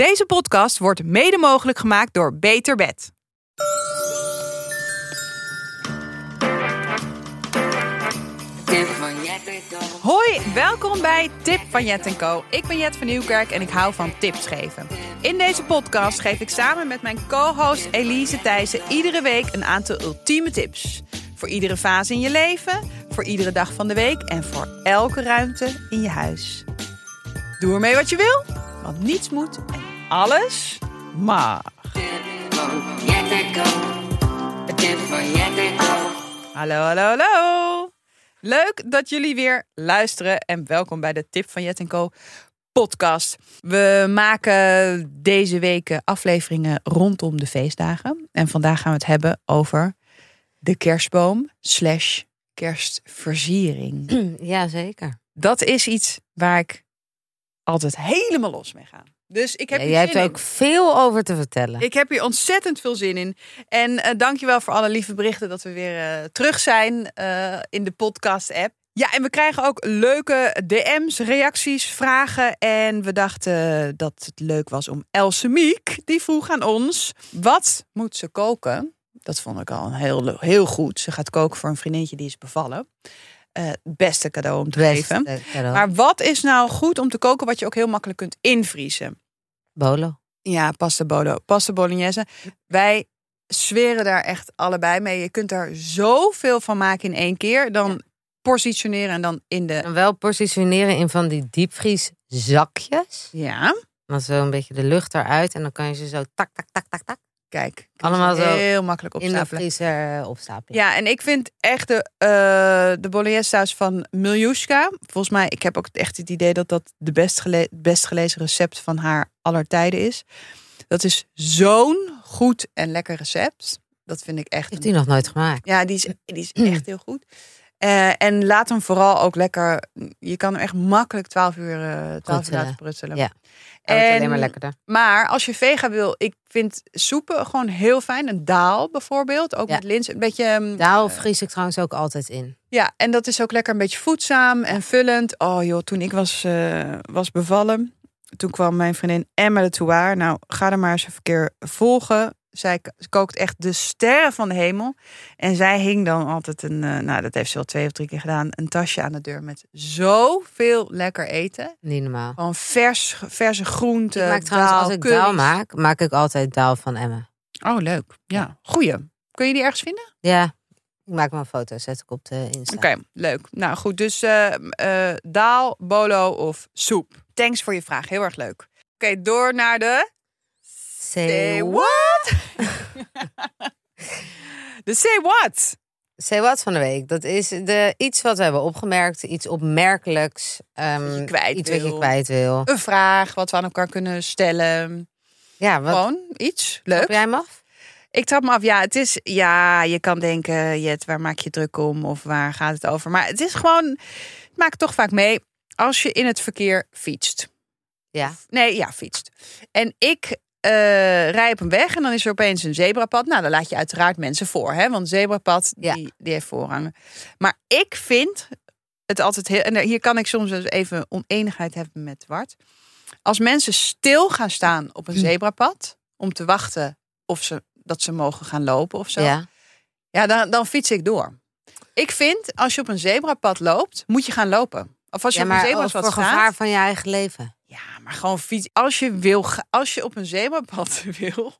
Deze podcast wordt mede mogelijk gemaakt door Beter Bed. Hoi, welkom bij Tip van Jet Co. Ik ben Jet van Nieuwkerk en ik hou van tips geven. In deze podcast geef ik samen met mijn co-host Elise Thijssen iedere week een aantal ultieme tips. Voor iedere fase in je leven, voor iedere dag van de week en voor elke ruimte in je huis. Doe ermee wat je wil, want niets moet en alles mag. Hallo, hallo, hallo. Leuk dat jullie weer luisteren en welkom bij de Tip van Jet Co podcast. We maken deze weken afleveringen rondom de feestdagen. En vandaag gaan we het hebben over de kerstboom slash kerstversiering. Jazeker. Dat is iets waar ik altijd helemaal los mee ga. Dus ik heb Ja, hier jij hebt er in. ook veel over te vertellen. Ik heb hier ontzettend veel zin in. En eh dankjewel voor alle lieve berichten dat we weer eh, terug zijn eh, in de podcast-app. Ja, en we krijgen ook leuke DM's, reacties, vragen. En we dachten dat het leuk was om Else Miek, die vroeg aan ons... wat moet ze koken? Dat vond ik al heel, heel goed. Ze gaat koken voor een vriendinnetje die is bevallen. Eh, het beste cadeau om te geven. Cadeau. Maar wat is nou goed om te koken wat je ook heel makkelijk kunt invriezen? Bolo. Ja, pasta bolo, pasta bolognese. Wij zweren daar echt allebei mee. Je kunt daar zoveel van maken in één keer. Dan positioneren en dan in de... En wel positioneren in van die diepvrieszakjes. Ja, Dan zo een beetje de lucht eruit. En dan kan je ze zo tak, tak, tak, tak, tak. Kijk. Allemaal zo Heel makkelijk In de opstapelen. eh, opstapelen. Ja, en ik vind echt de, eh de bolognese saus van Miljuska. Volgens mij, ik heb ook echt het idee dat dat de best, gele best gelezen recept van haar aller tijden is. Dat is zo'n goed en lekker recept. Dat vind ik echt Heeft u nog nooit gemaakt? Ja, die is, die is echt heel goed. Eh, en laat hem vooral ook lekker. Je kan hem echt makkelijk 12 uur, eh 12 uur Prutselen. laten prutselen. Ja. En- alleen maar lekkerder. Maar als je vega wil, ik vind soepen gewoon heel fijn. Een daal bijvoorbeeld, ook Ja. met lins. Een beetje. ehm, Daal vries ik trouwens ook altijd in. Ja, en dat is ook lekker een beetje voedzaam en vullend. Oh joh, toen ik was, eh, was bevallen, toen kwam mijn vriendin Emma de Touaar. Nou, ga er maar eens even een keer volgen. Zij kookt echt de sterren van de hemel. En zij hing dan altijd een, eh, nou dat heeft ze wel twee of drie keer gedaan, een tasje aan de deur met zoveel lekker eten. Niet normaal. Gewoon vers, verse groenten, ik maak trouwens, daal, als ik curry's. daal maak, maak ik altijd daal van Emma. Oh, leuk. Ja, goeie. Kun je die ergens vinden? Ja. Ik maak maar een foto, zet ik op de Insta. Oké, leuk. Nou goed, dus eh, eh, daal, bolo of soep. Thanks voor je vraag, heel erg leuk. Oké, door naar de... Say what? de say what? Say what van de week. Dat is de, iets wat we hebben opgemerkt. Iets opmerkelijks. Wat je kwijt iets wat wil. je kwijt wil. Een vraag wat we aan elkaar kunnen stellen. Ja, wat Gewoon iets. Leuk. jij hem af? Ik trap me af. Ja, het is... Ja, je kan denken, Jet, waar maak je druk om? Of waar gaat het over? Maar het is gewoon... Het maakt toch vaak mee als je in het verkeer fietst. Ja. Nee, ja, fietst. En ik eh rij op een weg en dan is er opeens een zebrapad. Nou, dan laat je uiteraard mensen voor, hè? Want zebrapad, Ja. die, die heeft voorrang. Maar ik vind het altijd heel... En hier kan ik soms dus even oneenigheid hebben met Wart. Als mensen stil gaan staan op een Hm. zebrapad... om te wachten of ze, dat ze mogen gaan lopen of zo... Ja. Ja, dan, dan fiets ik door. Ik vind, als je op een zebrapad loopt, moet je gaan lopen. Of als je ja, op een maar zebrapad voor staat... gevaar van je eigen leven. Ja, maar gewoon fiets. Als je wil, als je op een zebrapad wil.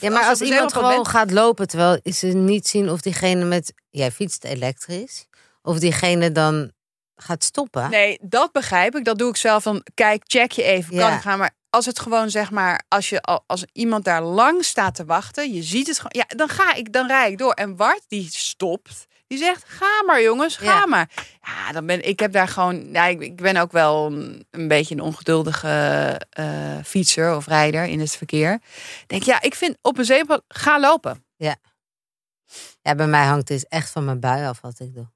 Ja, maar als iemand gewoon bent- gaat lopen terwijl ze niet zien of diegene met... Jij fietst elektrisch. Of diegene dan gaat stoppen. Nee, dat begrijp ik. Dat doe ik zelf. Van kijk, check je even. Kan Ja. ik gaan? Maar als het gewoon zeg maar, als je al- als iemand daar lang staat te wachten, je ziet het gewoon. Ja, dan ga ik, dan rij ik door. En Bart die stopt. Die zegt: Ga maar, jongens, ga Ja. maar. Ja, dan ben ik heb daar gewoon. Ja, ik, ik ben ook wel een, een beetje een ongeduldige eh, fietser of rijder in het verkeer. Denk ja, ik vind op een zebrapad ga lopen. Ja, bij mij hangt het echt van mijn bui af wat ik doe.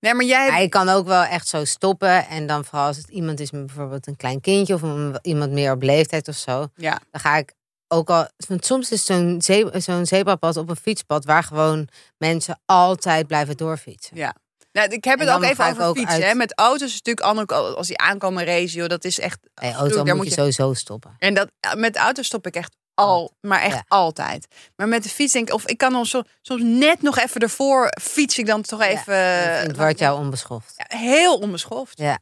Nee, maar jij. Je kan ook wel echt zo stoppen. En dan vooral als het iemand is met bijvoorbeeld een klein kindje of iemand meer op leeftijd of zo. Ja. Dan ga ik ook al. Want soms is zo'n ze- zo'n zebrapad op een fietspad waar gewoon mensen altijd blijven doorfietsen. Ja. Nou, ik heb het ook even over ook fietsen. uit- hè. Met auto's is natuurlijk andere als die aankomen joh, dat is echt. Auto Daar moet je sowieso stoppen. En dat, met de auto stop ik echt al, maar echt Ja. altijd. Maar met de fiets denk ik, of ik kan dan zo, soms net nog even ervoor fiets ik dan toch even. Ja, het wordt jou onbeschoft. Ja, heel onbeschoft. Ja.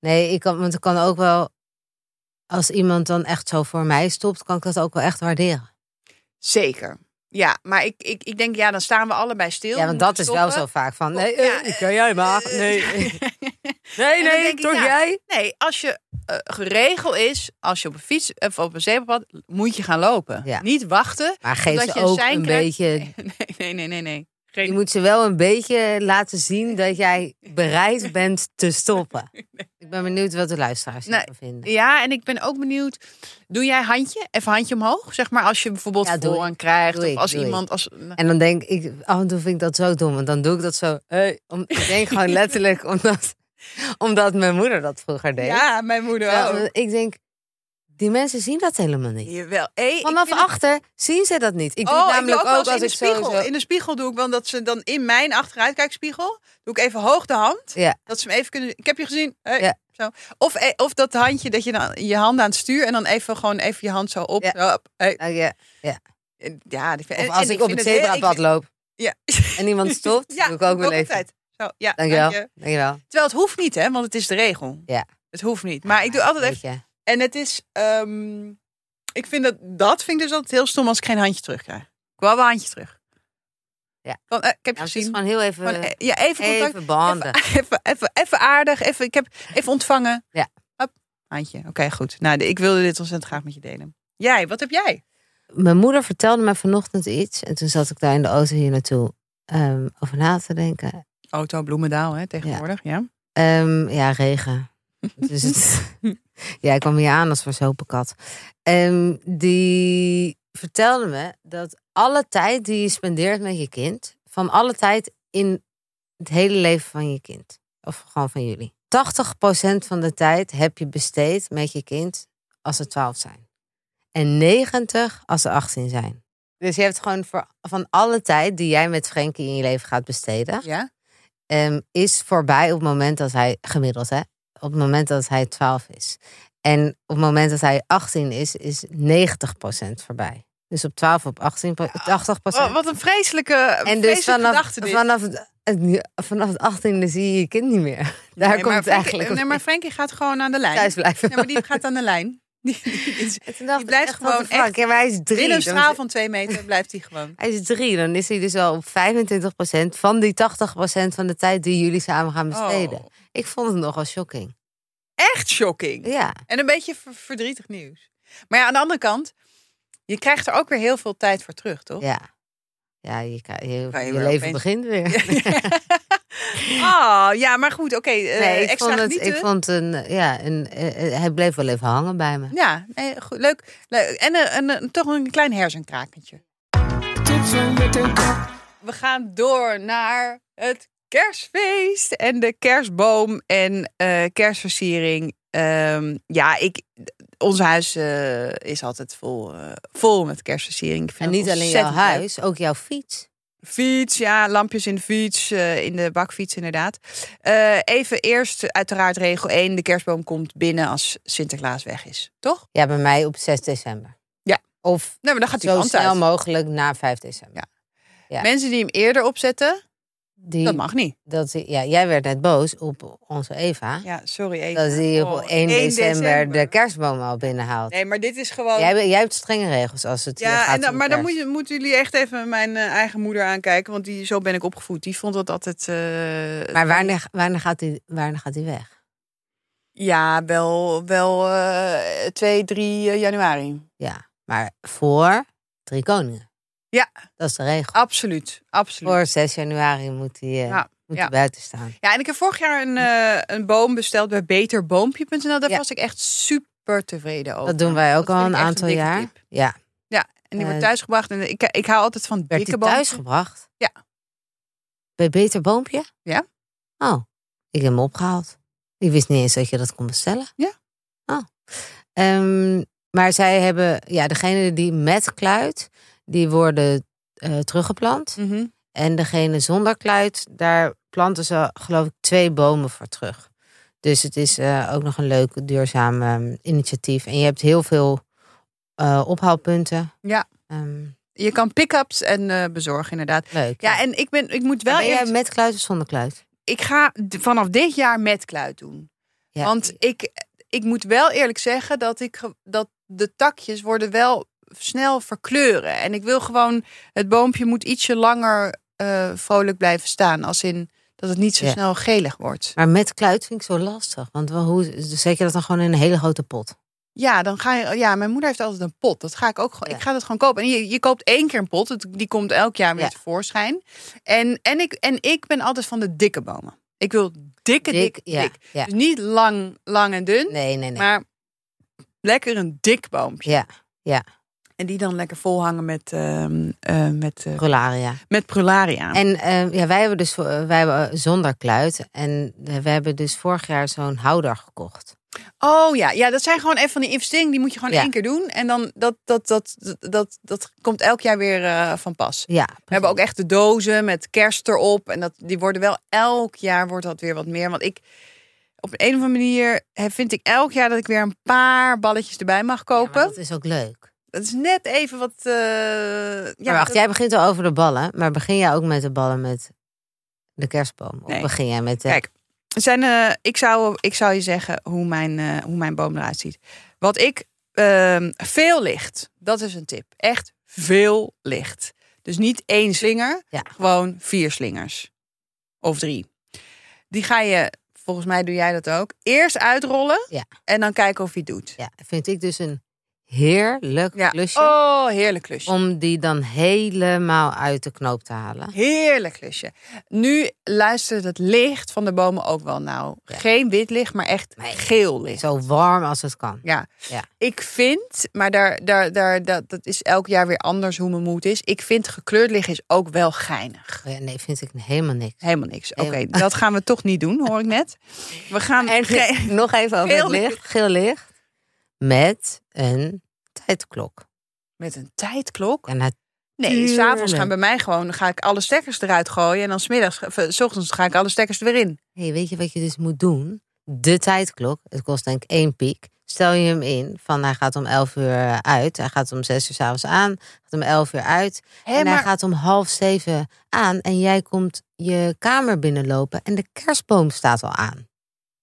Nee, ik kan, want ik kan ook wel, als iemand dan echt zo voor mij stopt, kan ik dat ook wel echt waarderen. Zeker. Ja, maar ik, ik, ik denk, ja, dan staan we allebei stil. Ja, want dat is wel zo vaak van, nee, eh, Ja, kan jij maar. Nee, nee, nee, ik, toch jij? Nee, als je uh, geregeld is, als je op een fiets of op een zebrapad, moet je gaan lopen. Ja. Niet wachten. Maar geef ze je ook een krijgt. beetje, Nee, nee, nee, nee. nee. Geen- je moet ze wel een beetje laten zien dat jij bereid bent te stoppen. Ik ben benieuwd wat de luisteraars hiervan vinden. Ja, en ik ben ook benieuwd. Doe jij handje? Even handje omhoog. Zeg maar als je bijvoorbeeld Ja, voorrang krijgt. Doe of ik, als iemand. Als, En dan denk ik, af en toe vind ik dat zo dom. Want dan doe ik dat zo. Hey, om, ik denk gewoon letterlijk omdat, omdat mijn moeder dat vroeger deed. ja, mijn moeder Ja, ook. ik denk, die mensen zien dat helemaal niet. Jawel. Hey, Vanaf het- achter zien ze dat niet. Ik doe Oh, ik namelijk ook wel als in de ik spiegel. In de spiegel doe ik wel dat ze dan in mijn achteruitkijkspiegel doe ik even hoog de hand. Ja. Dat ze hem even kunnen. Ik heb je gezien. Hey, Ja. zo. Of, eh, of dat handje dat je dan je handen aan het stuur en dan even gewoon even je hand zo op. Ja. Zo, op. Hey. Oh, ja. Ja, Of en- als en ik op het zebrapad loop Ja. en iemand stopt, Ja, doe ik ook wel even. Zo, ja, Dankjewel. dank je. Dankjewel. Terwijl het hoeft niet, hè, want het is de regel. Ja. Het hoeft niet. Maar ik doe altijd even. En het is. ehm, ik vind dat. Dat vind ik dus altijd heel stom als ik geen handje terugkrijg. Ik wil wel een handje terug. Ja. Van, eh, ik heb je Ja, is gezien. gewoon heel even, Gewoon, eh, ja, even contact. even banden. Even, even, even, even aardig. Even, ik heb even ontvangen. Ja. Hop, handje. Oké, goed. Nou, de- ik wilde dit ontzettend graag met je delen. Jij, wat heb jij? Mijn moeder vertelde me vanochtend iets. En toen zat ik daar in de auto hier naartoe ehm, over na te denken. Auto Bloemendaal, hè, tegenwoordig. Ja. Ehm, ja, regen. dus het, ja, ik kwam hier aan als verzopen Ehm die vertelde me dat alle tijd die je spendeert met je kind, van alle tijd in het hele leven van je kind, of gewoon van jullie, 80% van de tijd heb je besteed met je kind als ze 12 zijn. En 90 als ze 18 zijn. Dus je hebt gewoon voor, van alle tijd die jij met Frenkie in je leven gaat besteden, Ja? ehm, is voorbij op het moment dat hij, gemiddeld hè, op het moment dat hij 12 is. En op het moment dat hij 18 is, is 90% voorbij. Dus op 12 op 18, po- 80%. Oh, wat een vreselijke, en dus vanaf, vanaf, vanaf het 18e zie je je kind niet meer. Daar Nee, komt het Frankie- eigenlijk Nee, maar Frankie gaat gewoon aan de lijn. thuis blijven. Ja, maar die gaat aan de lijn. Die, blijft echt, gewoon? Ja, maar hij is drie. binnen een straal van twee meter blijft hij gewoon. Hij is drie, dan is hij dus al op 25% van die 80% van de tijd die jullie samen gaan besteden. Oh, Ik vond het nogal shocking. echt shocking. Ja, En een beetje ver- verdrietig nieuws. Maar ja, aan de andere kant, je krijgt er ook weer heel veel tijd voor terug, toch? ja. Ja, je, je, leven opeens- begint weer. oh, ja, maar goed, oké. eh, nee, ik extra vond, het, genieten. ik vond een, ja, een, eh, eh, hij bleef wel even hangen bij me. Ja, nee, goed, leuk. leuk. En, een- toch een klein hersenkrakentje. We gaan door naar het kerstfeest en de kerstboom en eh, kerstversiering. Ehm, ja, ik, ons huis eh, is altijd vol, eh, vol met kerstversiering. En niet alleen jouw leuk. huis, ook jouw fiets. Fiets, ja, lampjes in de fiets, eh, in de bakfiets inderdaad. Eh, even eerst, uiteraard regel 1, de kerstboom komt binnen als Sinterklaas weg is. Toch? Ja, bij mij op 6 december. Ja. Of Nee, maar dan gaat zo snel uit. mogelijk na 5 december. ja. Mensen die hem eerder opzetten, Die, dat mag niet. dat, ja, jij werd net boos op onze Eva. Ja, sorry even. Dat hij op Oh, 1 december, december. de kerstboom al binnenhaalt. Nee, maar dit is gewoon... Jij, jij hebt strenge regels als het ja, gaat en dan, maar dan moet je, moeten jullie echt even mijn eh, eigen moeder aankijken. Want die, zo ben ik opgevoed. Die vond dat altijd... eh, Maar wanneer, wanneer, gaat hij, wanneer gaat weg? Ja, wel, wel eh 2, 3 januari. Ja, maar voor Drie Koningen. Ja. Dat is de regel. Absoluut, absoluut. Voor 6 januari moet hij, eh, Ja, moet ja. buiten staan. Ja, en ik heb vorig jaar een, eh, een boom besteld bij beterboompje.nl. Daar Ja. was ik echt super tevreden over. Dat doen wij ook Dat al een aantal jaar. tip. Ja. En die wordt Eh, thuisgebracht. En ik, ik hou altijd van Werd dikke boompjes. thuisgebracht? Ja. Bij Beter Boompje? Ja. Oh, ik heb hem opgehaald. Ik wist niet eens dat je dat kon bestellen. Ja. Oh. Ehm, maar zij hebben, ja, degene die met kluit, die worden eh, teruggeplant. Mhm. En degene zonder kluit, daar planten ze geloof ik twee bomen voor terug. Dus het is eh, ook nog een leuk duurzaam ehm, initiatief. En je hebt heel veel eh, ophaalpunten. Ja. Ehm, Je kan pick-ups en eh, bezorgen, inderdaad. leuk. Ja, en ik, ben, ik moet wel ben jij met kluit of zonder kluit? ik ga vanaf dit jaar met kluit doen. Ja. Want ik, ik moet wel eerlijk zeggen dat, ik, dat de takjes worden wel snel verkleuren. En ik wil gewoon, het boompje moet ietsje langer eh, vrolijk blijven staan. Als in dat het niet zo Ja. snel gelig wordt. Maar met kluit vind ik zo lastig. Want wel, hoe, zet je dat dan gewoon in een hele grote pot? Ja, dan ga je. Ja, mijn moeder heeft altijd een pot. Dat ga ik ook gewoon. Ja. Ik ga dat gewoon kopen. En je, je koopt één keer een pot. Het- Die komt elk jaar weer Ja. tevoorschijn. En, en, ik, en ik ben altijd van de dikke bomen. Ik wil dikke, dik, dik. ja, ja. Dus niet lang, lang en dun. Nee, nee, nee. Maar lekker een dik boompje. Ja, En die dan lekker volhangen met, ehm, eh, met, eh, prularia. met prularia. En eh, ja, wij hebben dus wij hebben zonder kluit. En we hebben dus vorig jaar zo'n houder gekocht. Oh ja, ja, dat zijn gewoon even van die investeringen. Die moet je gewoon Ja. één keer doen. En dan dat, dat, dat, dat, dat, dat komt elk jaar weer van pas. Ja, We hebben ook echt de dozen met kerst erop. En dat, die worden wel elk jaar wordt dat weer wat meer. Want ik op een of andere manier vind ik elk jaar dat ik weer een paar balletjes erbij mag Ja, kopen. dat is ook leuk. Dat is net even wat. eh, ja, maar wacht, dat- jij begint al over de ballen. Maar begin jij ook met de ballen met de kerstboom? Of Nee. begin jij met de... Kijk, het zijn, eh, ik, zou, ik zou je zeggen hoe mijn, eh, hoe mijn boom eruit ziet. Wat ik ehm, veel licht, dat is een tip. Echt veel licht. Dus niet één slinger, Ja. gewoon vier slingers. Of drie. Die ga je, volgens mij doe jij dat ook, eerst uitrollen. Ja. En dan kijken of je het doet. Ja, vind ik dus een heerlijk Ja. klusje. Oh, heerlijk klusje. Om die dan helemaal uit de knoop te halen. Heerlijk klusje. Nu luistert het licht van de bomen ook wel nou. Ja. Geen wit licht, maar echt Nee. geel licht. Zo warm als het kan. Ja. Ja. ik vind, maar daar, daar, daar, dat, dat is elk jaar weer anders hoe mijn moed is. Ik vind gekleurd licht is ook wel geinig. Ja, Nee, vind ik helemaal niks. Helemaal niks. Oké, dat gaan we toch niet doen, hoor ik net. We gaan En nog even over Geel het licht. Geel licht. Met een tijdklok. met een tijdklok. Het, Nee, s'avonds gaan bij mij gewoon, ga ik alle stekkers eruit gooien. En dan smiddags, eh, s ochtends ga ik alle stekkers er weer in. hey, weet je wat je dus moet doen? De tijdklok. Het kost denk ik één piek. Stel je hem in van hij gaat om 11 uur uit. Hij gaat om 6 uur s'avonds aan. Gaat om 11 uur uit. En hij gaat om half zeven aan. En jij komt je kamer binnenlopen. En de kerstboom staat al aan.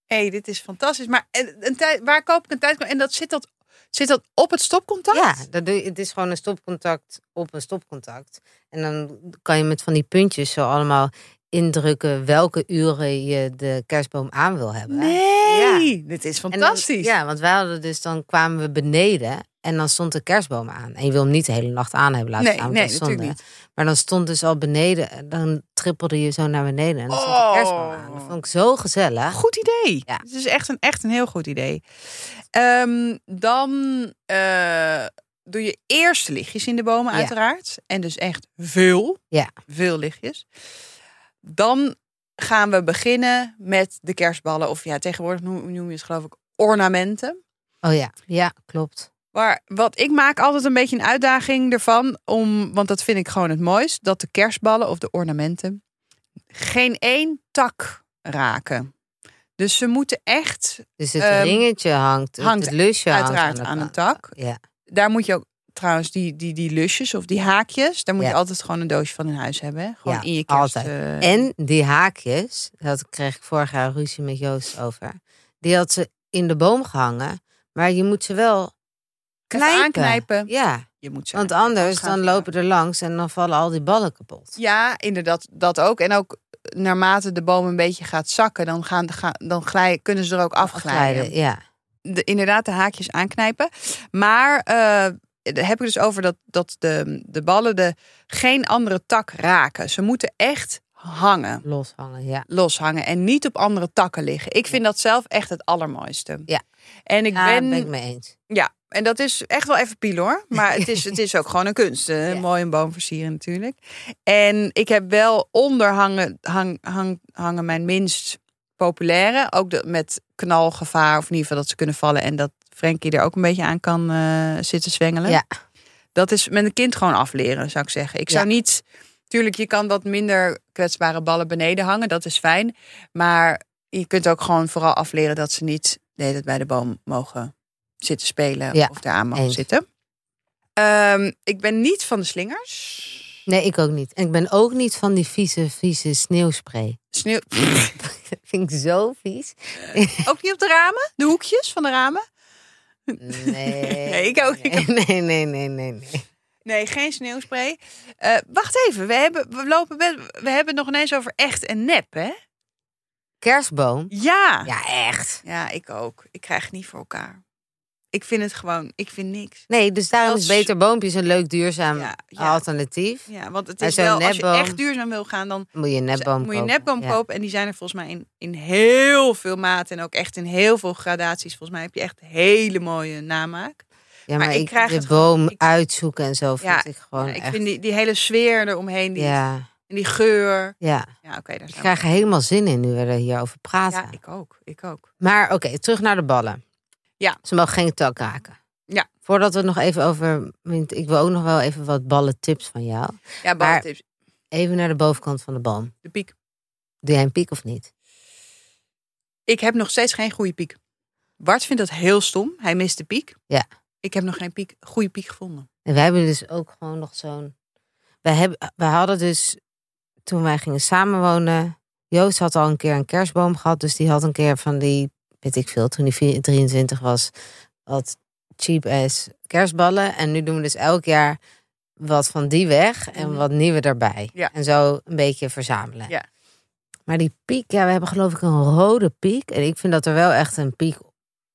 Hey, dit is fantastisch. Maar een, een tijd, waar koop ik een tijdklok? En dat zit dat, zit dat op het stopcontact? Ja, dat doe je, het is gewoon een stopcontact op een stopcontact. En dan kan je met van die puntjes zo allemaal indrukken welke uren je de kerstboom aan wil hebben. Nee, dit is dan- fantastisch. ja, want wij hadden dus dan kwamen we beneden en dan stond de kerstboom aan. En je wil hem niet de hele nacht aan hebben laten nee, staan. nee, natuurlijk niet. Maar dan stond dus al beneden, en dan trippelde je zo naar beneden en dan stond Oh. de kerstboom aan. Dat vond ik zo gezellig. Goed idee. Ja. Het is echt een, echt een heel goed idee. Ehm, dan eh, doe je eerst lichtjes in de bomen, Ja. uiteraard. En dus echt veel. Ja. Veel lichtjes. Dan gaan we beginnen met de kerstballen. Of ja, tegenwoordig noem, noem je het geloof ik ornamenten. Oh ja, ja, klopt. Maar wat ik maak altijd een beetje een uitdaging ervan. Om, want dat vind ik gewoon het mooist. Dat de kerstballen of de ornamenten geen één tak raken. Dus ze moeten echt Dus het Ehm, ringetje hangt, hangt het lusje hangt uiteraard de aan een tak. Ja, Daar moet je ook trouwens die, die, die lusjes of die haakjes. Daar moet Ja. je altijd gewoon een doosje van in huis hebben. Hè? Gewoon Ja, in je kerst. altijd. eh, En die haakjes, dat kreeg ik vorig jaar ruzie met Joost over. Die had ze in de boom gehangen, maar je moet ze wel knijpen. aanknijpen. Ja, Je moet ze want anders dan lopen er langs en dan vallen al die ballen kapot. Ja, inderdaad, dat ook. En ook naarmate de boom een beetje gaat zakken, dan, gaan, dan glijden, kunnen ze er ook afglijden. Afglijden, Ja, de, inderdaad de haakjes aanknijpen. Maar eh, daar heb ik dus over dat, dat de, de ballen de, geen andere tak raken. Ze moeten echt hangen, loshangen, ja. loshangen en niet op andere takken liggen. Ik vind dat zelf echt het allermooiste. Ja. En ik Ja, ben, ben ik mee eens. ja, en dat is echt wel even piel hoor. Maar het is, het is ook gewoon een kunst. Ja. Mooi een boom versieren natuurlijk. En ik heb wel onder hangen, hang, hang, hangen mijn minst populaire. Ook de, met knalgevaar. Of in ieder geval dat ze kunnen vallen. En dat Frenkie er ook een beetje aan kan eh, zitten zwengelen. Ja. Dat is met een kind gewoon afleren zou ik zeggen. Ik zou Ja. niet Tuurlijk, je kan wat minder kwetsbare ballen beneden hangen. Dat is fijn. Maar je kunt ook gewoon vooral afleren dat ze niet tijd bij de boom mogen zitten spelen. Ja, of mogen eens. zitten. Ehm, ik ben niet van de slingers. Nee, ik ook niet. En ik ben ook niet van die vieze, vieze sneeuwspray. Sneeuw. Dat vind ik zo vies. ook niet op de ramen? De hoekjes van de ramen? Nee. Nee, ik ook niet. Nee, nee, nee, nee, nee. nee. Nee, geen sneeuwspray. Eh, wacht even, we hebben, we, lopen, best- we hebben het nog ineens over echt en nep, hè? Kerstboom? Ja. Ja, echt. Ja, ik ook. Ik krijg het niet voor elkaar. Ik vind het gewoon, ik vind niks. Nee, dus daarom is beter boompjes een leuk duurzaam Ja, ja. alternatief. Ja, want het is wel, als je echt duurzaam wil gaan, dan Moet je een nepboom moet je een kopen. nepboom kopen. En die zijn er volgens mij in, in heel veel maten en ook echt in heel veel gradaties. Volgens mij heb je echt hele mooie namaak. Ja, Maar maar, ik ik krijg de het gewoon- boom ik- uitzoeken en zo vind Ja, ik gewoon Ja, ik echt... vind die, die hele sfeer eromheen, die, ja, en die geur. ja. Ja, oké, daar Ik krijg er helemaal zin in nu we er hierover praten. Ja, ik ook. Ik ook. Maar oké, terug naar de ballen. Ja. Ze mogen geen tak raken. Ja. Voordat we het nog even over... Ik wil ook nog wel even wat ballentips van jou. Ja, baltips. Even naar de bovenkant van de boom. De piek. Doe jij een piek of niet? Ik heb nog steeds geen goede piek. Bart vindt dat heel stom. Hij mist de piek. Ja. Ik heb nog geen piek, goede piek gevonden. En wij hebben dus ook gewoon nog zo'n... Wij, hebben, wij hadden dus, toen wij gingen samenwonen... Joost had al een keer een kerstboom gehad. Dus die had een keer van die, weet ik veel, toen hij vier- 23 was... wat cheap ass kerstballen. En nu doen we dus elk jaar wat van die weg en Mhm. wat nieuwe erbij. Ja. En zo een beetje verzamelen. Ja. Maar die piek, ja, we hebben geloof ik een rode piek. En ik vind dat er wel echt een piek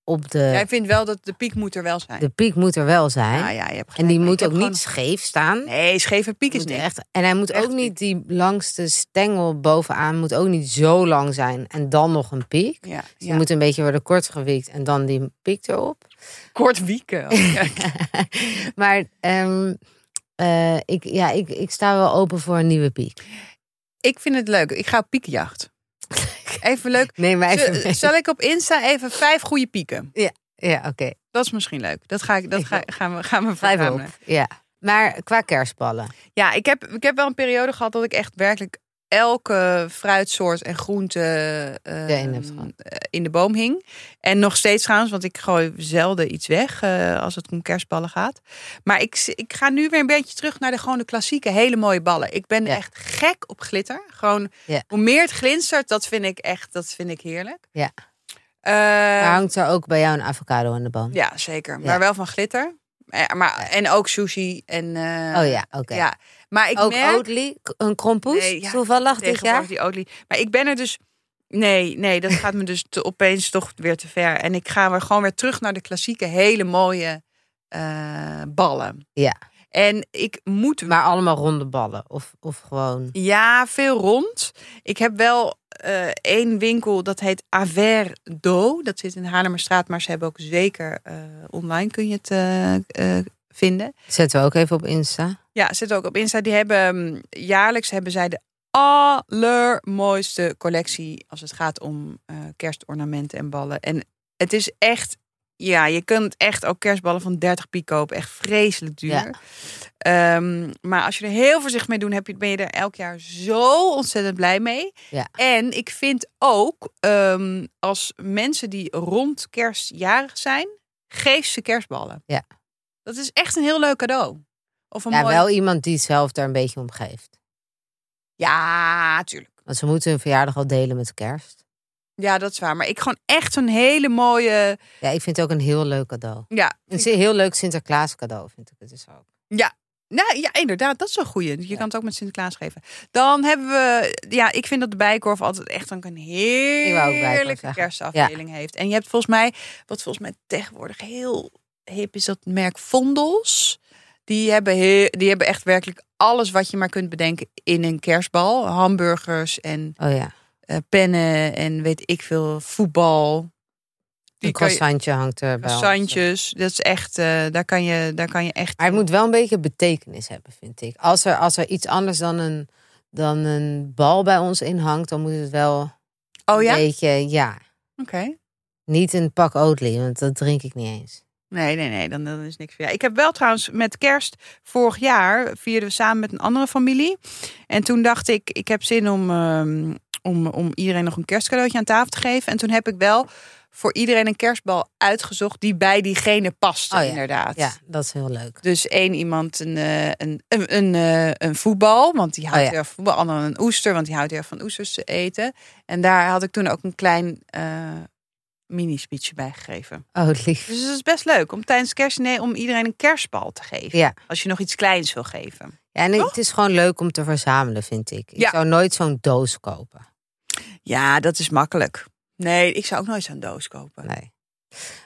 op de... Jij vindt wel dat de piek moet er wel zijn. De piek moet er wel zijn. Ja, ja, je hebt En die moet ook niet scheef staan. Nee, scheve piek is niet. echt, en hij moet Echt ook niet, die langste stengel bovenaan moet ook niet zo lang zijn. En dan nog een piek. Ja, Dus ja. die moet een beetje worden kort gewiekt en dan die piek erop. kort wieken. Maar ehm, eh, ik, ja, ik, ik sta wel open voor een nieuwe piek. ik vind het leuk. Ik ga op piekjacht. Even leuk. Nee, maar even. Zal ik op Insta even vijf goede pieken? Ja, oké. Dat is misschien leuk. Dat, ga ik, dat Ik ga, gaan we, gaan we Vijf op. Ja. Maar qua kerstballen. Ja, ik heb, ik heb wel een periode gehad dat ik echt werkelijk elke fruitsoort en groente eh, gehad. eh, in de boom hing. En nog steeds trouwens, want ik gooi zelden iets weg eh, als het om kerstballen gaat. Maar ik, ik ga nu weer een beetje terug naar de gewoon de klassieke hele mooie ballen. Ik ben Ja. echt gek op glitter. Gewoon Ja. hoe meer het glinstert, dat vind ik echt, dat vind ik heerlijk. Ja. Eh, Maar hangt er ook bij jou een avocado aan de boom? ja, zeker. Ja. Maar wel van glitter. Maar, en ook sushi. En, Oh ja, oké. Ja, maar ik ook merk... Oatly, een krompoes, Nee, ja, toevallig dit jaar? die olie. Maar ik ben er dus. Nee, nee, dat gaat me dus te, opeens toch weer te ver. En ik ga weer gewoon weer terug naar de klassieke, hele mooie eh, ballen. Ja. En ik moet. Maar allemaal ronde ballen? Of, of gewoon... Ja, veel rond. Ik heb wel eh, één winkel, dat heet Aver Do. Dat zit in Haarlemmerstraat, maar ze hebben ook zeker eh, online kun je het vinden. Zetten we ook even op Insta. Ja, zit ook op Insta. Die hebben mm, jaarlijks hebben zij de allermooiste collectie als het gaat om eh, kerstornamenten en ballen. En het is echt, ja, je kunt echt ook kerstballen van 30 piek kopen. Echt vreselijk duur. Ja. Ehm, maar als je er heel voorzichtig mee doet, heb je, ben je er elk jaar zo ontzettend blij mee. Ja. En ik vind ook, ehm, als mensen die rond kerst jarig zijn, geef ze kerstballen. Ja. Dat is echt een heel leuk cadeau. Of een Ja, mooi... wel iemand die zelf daar een beetje om geeft. Ja, tuurlijk. Want ze moeten hun verjaardag al delen met kerst. Ja, dat is waar. Maar ik gewoon echt zo'n hele mooie... Ja, ik vind het ook een heel leuk cadeau. Ja, Een heel leuk Sinterklaas cadeau vind ik het dus ook. nou, ja inderdaad. Dat is een goeie. Je Ja. kan het ook met Sinterklaas geven. Dan hebben we... Ja, ik vind dat de Bijkorf altijd echt een heerlijke kerstafdeling heeft. En je hebt volgens mij... Wat volgens mij tegenwoordig heel hip is dat merk Vondels. Die hebben, heel, die hebben echt werkelijk alles wat je maar kunt bedenken in een kerstbal. Hamburgers en Oh ja, eh, pennen en weet ik veel, voetbal. een kan je- croissantje hangt er bij ons. Croissantjes, dat is echt, eh, daar, kan je, daar kan je echt. Maar het moet wel een beetje betekenis hebben, vind ik. Als er, als er iets anders dan een, dan een bal bij ons in hangt, dan moet het wel oh een ja? Oké. beetje, ja. Niet een pak Oatly, want dat drink ik niet eens. Nee, nee, nee, dan, dan is niks voor jou. Ik heb wel trouwens met kerst vorig jaar vierden we samen met een andere familie. En toen dacht ik, ik heb zin om, ehm, om, om iedereen nog een kerstcadeautje aan tafel te geven. En toen heb ik wel voor iedereen een kerstbal uitgezocht die bij diegene past, Oh ja, inderdaad. Ja, dat is heel leuk. Dus één iemand een, eh, een, een, een, eh, een voetbal, want die houdt Oh ja. heel van voetbal. Ander een oester, want die houdt heel erg van oesters te eten. En daar had ik toen ook een klein eh mini-speechje bij gegeven. Oh, lief. Dus het is best leuk om tijdens kerstdiner om iedereen een kerstbal te geven. Ja. Als je nog iets kleins wil geven. Ja, en Toch? het is gewoon leuk om te verzamelen, vind ik. Ik Ja. zou nooit zo'n doos kopen. Ja, dat is makkelijk. Nee, ik zou ook nooit zo'n doos kopen. Nee.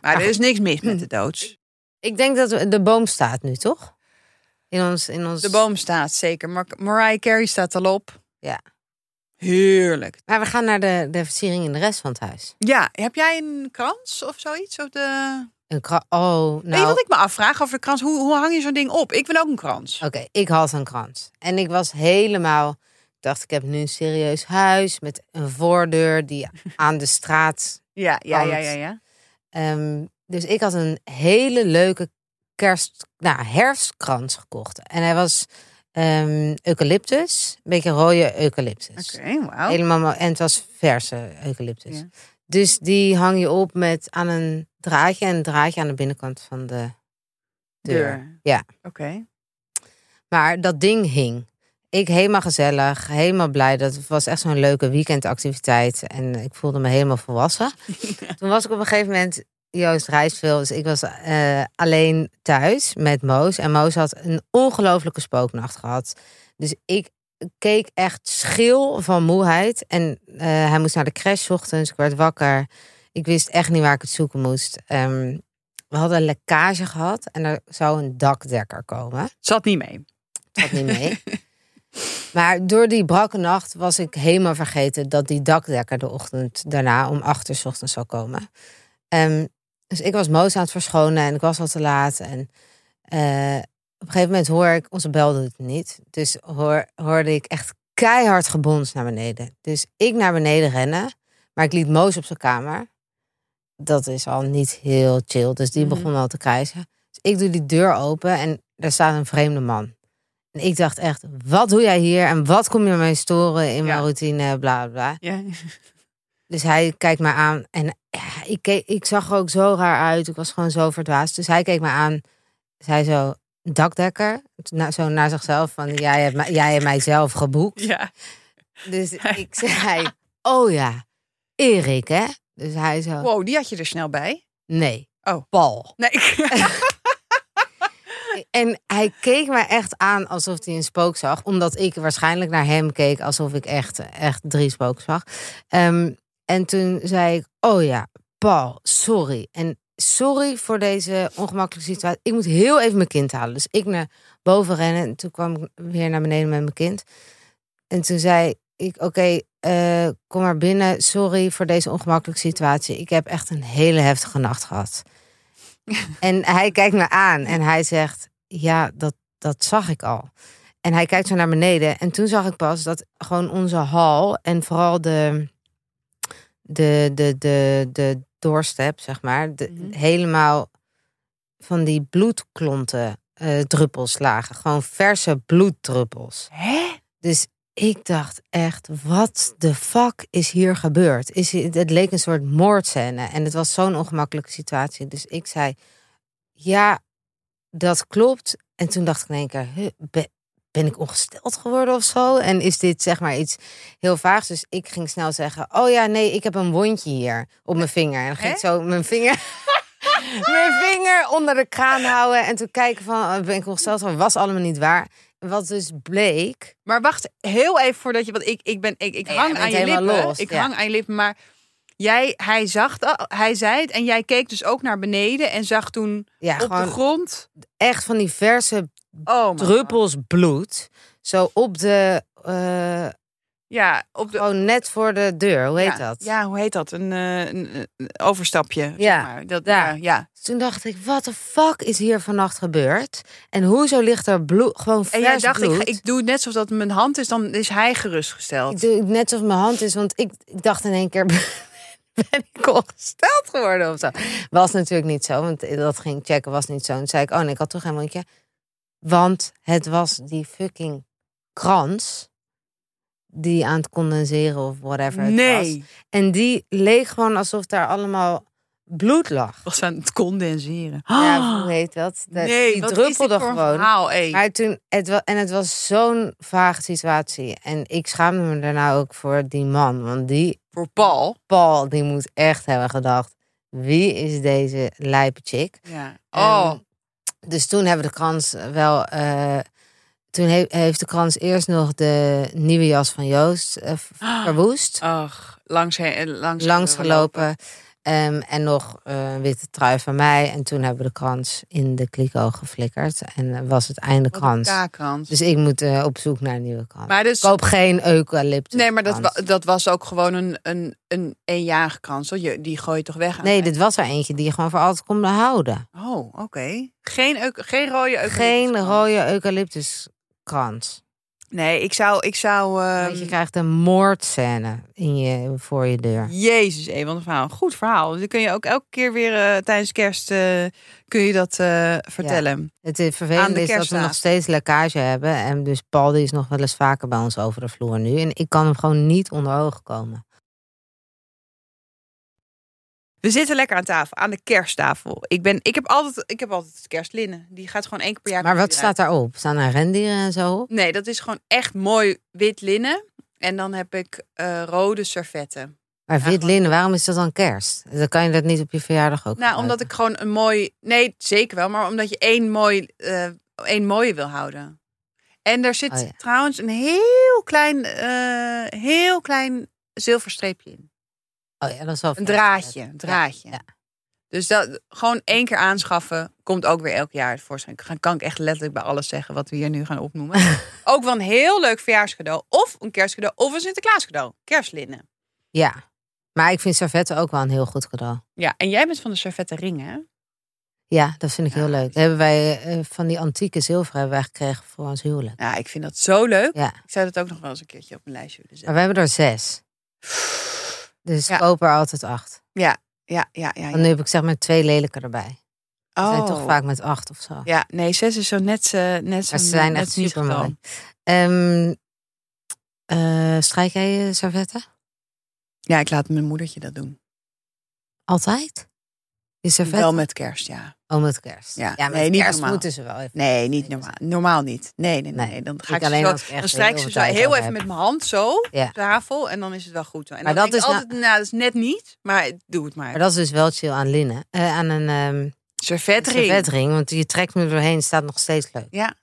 Maar er goed. is niks mis met de doos. Ik denk dat de boom staat nu, toch? In ons, in ons... De boom staat zeker. Mar Mariah Carey staat al op. Ja. Heerlijk. Maar we gaan naar de, de versiering in de rest van het huis. Ja, heb jij een krans of zoiets? Of de... Een kra- oh, Weet je nou... wat ik me afvraag over de krans? Hoe, hoe hang je zo'n ding op? Ik wil ook een krans. Oké, ik had een krans. En ik was helemaal... Ik dacht, ik heb nu een serieus huis met een voordeur die aan de straat... Ja, ja, ja, Krans. ja. ja. Ehm, dus ik had een hele leuke kerst... Nou, herfstkrans gekocht. En hij was ehm, eucalyptus. Een beetje rode eucalyptus. Oké. Helemaal, en het was verse eucalyptus. Dus die hang je op met aan een draadje en een draadje aan de binnenkant van de deur. Deur. Ja. Oké. Maar dat ding hing. Ik helemaal gezellig, helemaal blij. Dat was echt zo'n leuke weekendactiviteit. En ik voelde me helemaal volwassen. Toen was ik op een gegeven moment, Joost reist veel. Dus ik was eh, alleen thuis met Moos. En Moos had een ongelofelijke spooknacht gehad. Dus ik keek echt schil van moeheid. En eh, hij moest naar de crash ochtends. Ik werd wakker. Ik wist echt niet waar ik het zoeken moest. Ehm, we hadden een lekkage gehad. En er zou een dakdekker komen. Zat niet mee. Zat niet mee. Maar door die brakke nacht was ik helemaal vergeten dat die dakdekker de ochtend daarna om acht uur ochtends zou komen. Ehm, dus ik was Moos aan het verschonen en ik was al te laat. En eh, op een gegeven moment hoor ik, onze bel doet het niet. Dus hoor, hoorde ik echt keihard gebons naar beneden. Dus ik naar beneden rennen, maar ik liet Moos op zijn kamer. Dat is al niet heel chill, dus die Mhm. begon al te krijsen. Dus ik doe die deur open en daar staat een vreemde man. En ik dacht echt, wat doe jij hier? En wat kom je mij storen in mijn routine, bla bla. Ja. Dus hij kijkt me aan en ja, ik, keek, ik zag er ook zo raar uit. Ik was gewoon zo verdwaasd. Dus hij keek me aan. Zei zo, dakdekker. Na- Zo naar zichzelf van, jij hebt, mij, jij hebt mij zelf geboekt. ja. Dus ik zei, oh ja, Erik hè? Dus hij zo, Wow, die had je er snel bij. nee, Oh. Paul. Nee. En hij keek me echt aan alsof hij een spook zag. Omdat ik waarschijnlijk naar hem keek alsof ik echt, echt drie spoken zag. Ehm, en toen zei ik, oh ja, Paul, sorry. En sorry voor deze ongemakkelijke situatie. Ik moet heel even mijn kind halen. Dus ik naar boven rennen. En toen kwam ik weer naar beneden met mijn kind. En toen zei ik, oké, eh, kom maar binnen. Sorry voor deze ongemakkelijke situatie. Ik heb echt een hele heftige nacht gehad. en hij kijkt me aan en hij zegt, ja, dat, dat zag ik al. En hij kijkt zo naar beneden. En toen zag ik pas dat gewoon onze hal en vooral de, de, de, de, de doorstep, zeg maar, de, Mhm. helemaal van die bloedklonten eh, druppels lagen. Gewoon verse bloeddruppels. Hè? Dus ik dacht echt, wat de fuck is hier gebeurd? Is, het leek een soort moordscène en het was zo'n ongemakkelijke situatie. Dus ik zei, ja, dat klopt. En toen dacht ik in één keer, ben, ik ongesteld geworden of zo? En is dit zeg maar iets heel vaags? Dus ik ging snel zeggen, oh ja, nee, ik heb een wondje hier op mijn vinger. En dan ging ik zo mijn vinger... mijn vinger onder de kraan houden en toen kijken van, oh, ben ik ongesteld geworden? Was allemaal niet waar. Wat dus bleek, Maar wacht heel even voordat je. Want ik, ik, ben, ik, ik hang aan je lippen. los, ik ja. hang aan je lippen. Maar jij, hij zag. Hij zei het. En jij keek dus ook naar beneden. En zag toen ja, op de grond. echt van die verse Oh, God. druppels bloed. Zo op de, eh, Ja, op de. gewoon net voor de deur. Hoe heet ja, dat? Ja, hoe heet dat? Een, eh, een, een overstapje. Ja, Zeg maar. dat, daar. ja, ja. Dus Toen dacht ik, wat de fuck is hier vannacht gebeurd? En hoezo ligt er bloed, gewoon vers En jij dacht, bloed? ik, ik doe het net zoals dat mijn hand is, dan is hij gerustgesteld. Ik doe net alsof mijn hand is, want ik, ik dacht in één keer, ben ik ongesteld geworden of zo. Was natuurlijk niet zo, want dat ging checken was niet zo. En toen zei ik, oh nee, ik had toch geen mondje. Want het was die fucking krans die aan het condenseren of whatever het was. Nee. En die leek gewoon alsof daar allemaal bloed lag. Was aan het condenseren. Ja, hoe heet dat? Dat- nee, die druppelde gewoon. verhaal, ey? Maar toen, het en het was zo'n vage situatie. En ik schaamde me daarna ook voor die man. Want die Voor Paul. Paul, die moet echt hebben gedacht... wie is deze lijpe chick? Ja. Oh, dus toen hebben de krans wel... eh, toen he- heeft de krans eerst nog de nieuwe jas van Joost eh, v- verwoest. ach, langs, langs, langs gelopen. Ehm, en nog eh, een witte trui van mij. En toen hebben we de krans in de kliko geflikkerd. En eh, was het einde krans. Kaakrans. Dus ik moet eh, op zoek naar een nieuwe krans. maar dus, Koop geen eucalyptus. nee, maar dat, krans. wa- dat was ook gewoon een, een, een eenjarige krans. hoor. Je, die gooi je toch weg? Nee, dit was er eentje die je gewoon voor altijd kon behouden. eind? Oh, oké. Geen, geen rode eucalyptus Geen krans. rode eucalyptuskrans. Nee, ik zou... Ik zou ehm, je krijgt een moordscène in je, voor je deur. Jezus, hé, wat een verhaal. Goed verhaal. Dan kun je ook elke keer weer eh, tijdens kerst eh, kun je dat eh, vertellen. Het is Aan vervelend de is dat we nog steeds lekkage hebben. En dus Paul die is nog wel eens vaker bij ons over de vloer nu. En ik kan hem gewoon niet onder ogen komen. We zitten lekker aan tafel, aan de kersttafel. Ik, ben, ik, heb altijd, ik heb altijd kerstlinnen. Die gaat gewoon één keer per jaar. Maar wat staat daarop? Staan er rendieren en zo op? Nee, dat is gewoon echt mooi wit linnen. En dan heb ik eh, rode servetten. Maar wit linnen, waarom is dat dan kerst? Dan kan je dat niet op je verjaardag ook Nou, omdat ik gewoon een mooi. Nee, zeker wel. Maar omdat je één mooi, eh één mooie wil houden. En er zit Oh ja. trouwens een heel klein, eh, heel klein zilverstreepje in. Oh ja, dat is wel Een draadje, een draadje. ja. Dus dat gewoon één keer aanschaffen komt ook weer elk jaar tevoorschijn. Kan, kan ik echt letterlijk bij alles zeggen wat we hier nu gaan opnoemen. ook wel een heel leuk verjaarscadeau. Of een kerstcadeau. Of een Sinterklaascadeau. Kerstlinnen. Ja. Maar ik vind servetten ook wel een heel goed cadeau. Ja, en jij bent van de servetten ringen, hè? Ja, dat vind ik Ja, heel leuk. Dat hebben wij eh, van die antieke zilver hebben wij gekregen voor ons huwelijk. Ja, ik vind dat zo leuk. Ja. Ik zou dat ook nog wel eens een keertje op mijn lijstje willen Maar zetten. we hebben er zes. Dus Ja. koop er altijd acht. Ja, ja, ja, ja. Ja. nu heb ik zeg maar twee lelijke erbij. We zijn toch Oh. vaak met acht of zo. Ja, nee, zes is zo net, eh net zo. Maar ze zijn echt super mooi. Ehm eh, strijk jij je servetten? Ja, ik laat mijn moedertje dat doen. Altijd? Je servetten? Wel met kerst, ja. Oh, met kerst. Ja. met Nee, niet kerst normaal. moeten ze wel even. Nee, niet normaal. Normaal niet. Nee, nee, nee. Dan ga Ik alleen zo, dan strijk ze zo heel even met mijn hand zo Ja. op tafel en dan is het wel goed. En Maar dan dat is altijd, nou, dat is net niet, maar doe het maar. Maar dat is dus wel chill aan linnen. Eh, aan een ehm Servetring. servetring. Want je trekt me doorheen, staat nog steeds leuk. Ja,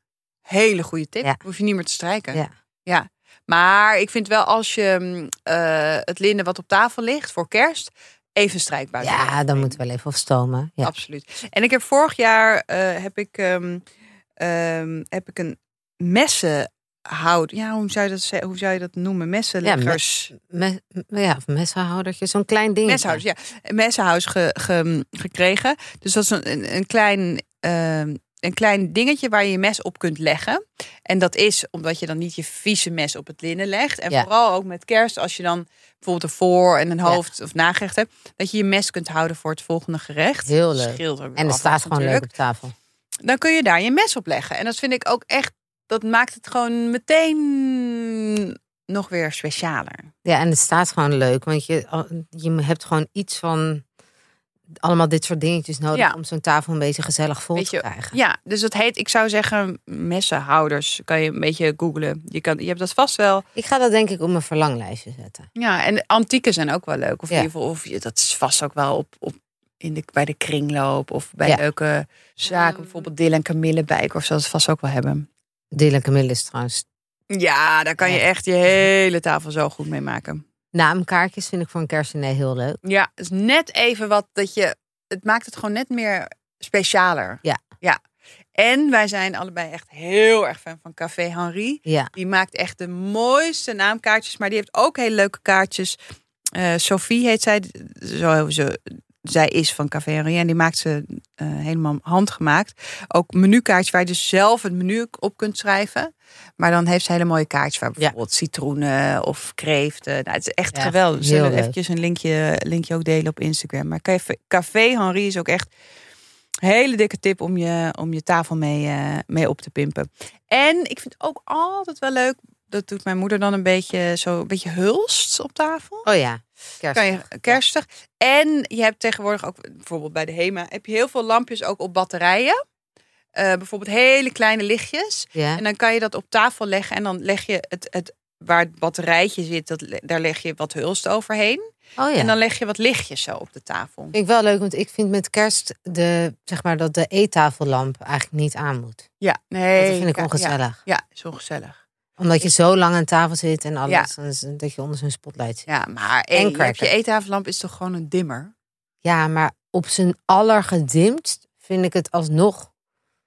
hele goede tip. Ja. Hoef je niet meer te strijken. Ja. ja. Maar ik vind wel als je mm, eh, het linnen wat op tafel ligt voor kerst, even strijkbuis. Ja, dan moeten we wel even afstomen. Ja. Absoluut. En ik heb vorig jaar eh, heb ik, ehm, ehm, heb ik een messenhouder. Ja, hoe zou je dat, hoe zou je dat noemen? Messenleggers. Me- ja, of messenhoudertje, zo'n klein ding. Messenhuis, ja. Een messenhuis ge- ge- gekregen. Dus dat is een, een, een klein, ehm, een klein dingetje waar je je mes op kunt leggen. En dat is omdat je dan niet je vieze mes op het linnen legt. En Ja. vooral ook met kerst, als je dan bijvoorbeeld een voor- en een hoofd of nagerecht hebt, dat je je mes kunt houden voor het volgende gerecht. Heel leuk. En af, staat gewoon leuk op tafel. Dan kun je daar je mes op leggen. En dat vind ik ook echt, dat maakt het gewoon meteen nog weer specialer. Ja, en het staat gewoon leuk. Want je, je hebt gewoon iets van allemaal dit soort dingetjes nodig Ja. om zo'n tafel een beetje gezellig vol te krijgen. Ja, dus dat heet, ik zou zeggen, messenhouders. Kan je een beetje googlen. Je, kan, je hebt dat vast wel. Ik ga dat denk ik op mijn verlanglijstje zetten. Ja, en de antieke zijn ook wel leuk. Of, Ja. in ieder geval, of je, dat is vast ook wel op, op in de, bij de kringloop. Of bij Ja. leuke zaken. Bijvoorbeeld Dylan en Camille Bijk. Of het vast ook wel hebben. Dylan Camille is trouwens. Ja, daar kan je echt je hele tafel zo goed mee maken. Naamkaartjes vind ik een kerstdiner heel leuk. Ja, het is net even wat dat je... Het maakt het gewoon net meer specialer. Ja. Ja. En wij zijn allebei echt heel erg fan van Café Henri. Ja, Die maakt echt de mooiste naamkaartjes. Maar die heeft ook hele leuke kaartjes. Eh, Sophie heet zij. Zo, zo, zij is van Café Henri en die maakt ze eh, helemaal handgemaakt. Ook menukaartjes waar je dus zelf het menu op kunt schrijven. Maar dan heeft ze hele mooie kaartjes waar bijvoorbeeld citroenen of kreeften. Nou, het is echt Ja, geweldig. We heel zullen eventjes een linkje, linkje ook delen op Instagram. Maar Café, Café Henri is ook echt een hele dikke tip om je, om je tafel mee, eh, mee op te pimpen. En ik vind ook altijd wel leuk. Dat doet mijn moeder dan een beetje zo een beetje hulst op tafel. Oh ja, kerst. Kan je kerstig. En je hebt tegenwoordig ook bijvoorbeeld bij de HEMA heb je heel veel lampjes ook op batterijen. Eh, bijvoorbeeld hele kleine lichtjes. Ja. En dan kan je dat op tafel leggen en dan leg je het, het waar het batterijtje zit, dat, daar leg je wat hulst overheen. Oh ja. En dan leg je wat lichtjes zo op de tafel. Vind ik wel leuk, want ik vind met kerst de, zeg maar, dat de eettafellamp eigenlijk niet aan moet. Ja, nee. dat vind ik ongezellig. Ja, ja, zo gezellig. Omdat je zo lang aan tafel zit en alles. Ja. is- dat je onder zo'n spotlight zit. Ja, maar En je, je eettafellamp is toch gewoon een dimmer? Ja, maar op zijn allergedimdst vind ik het alsnog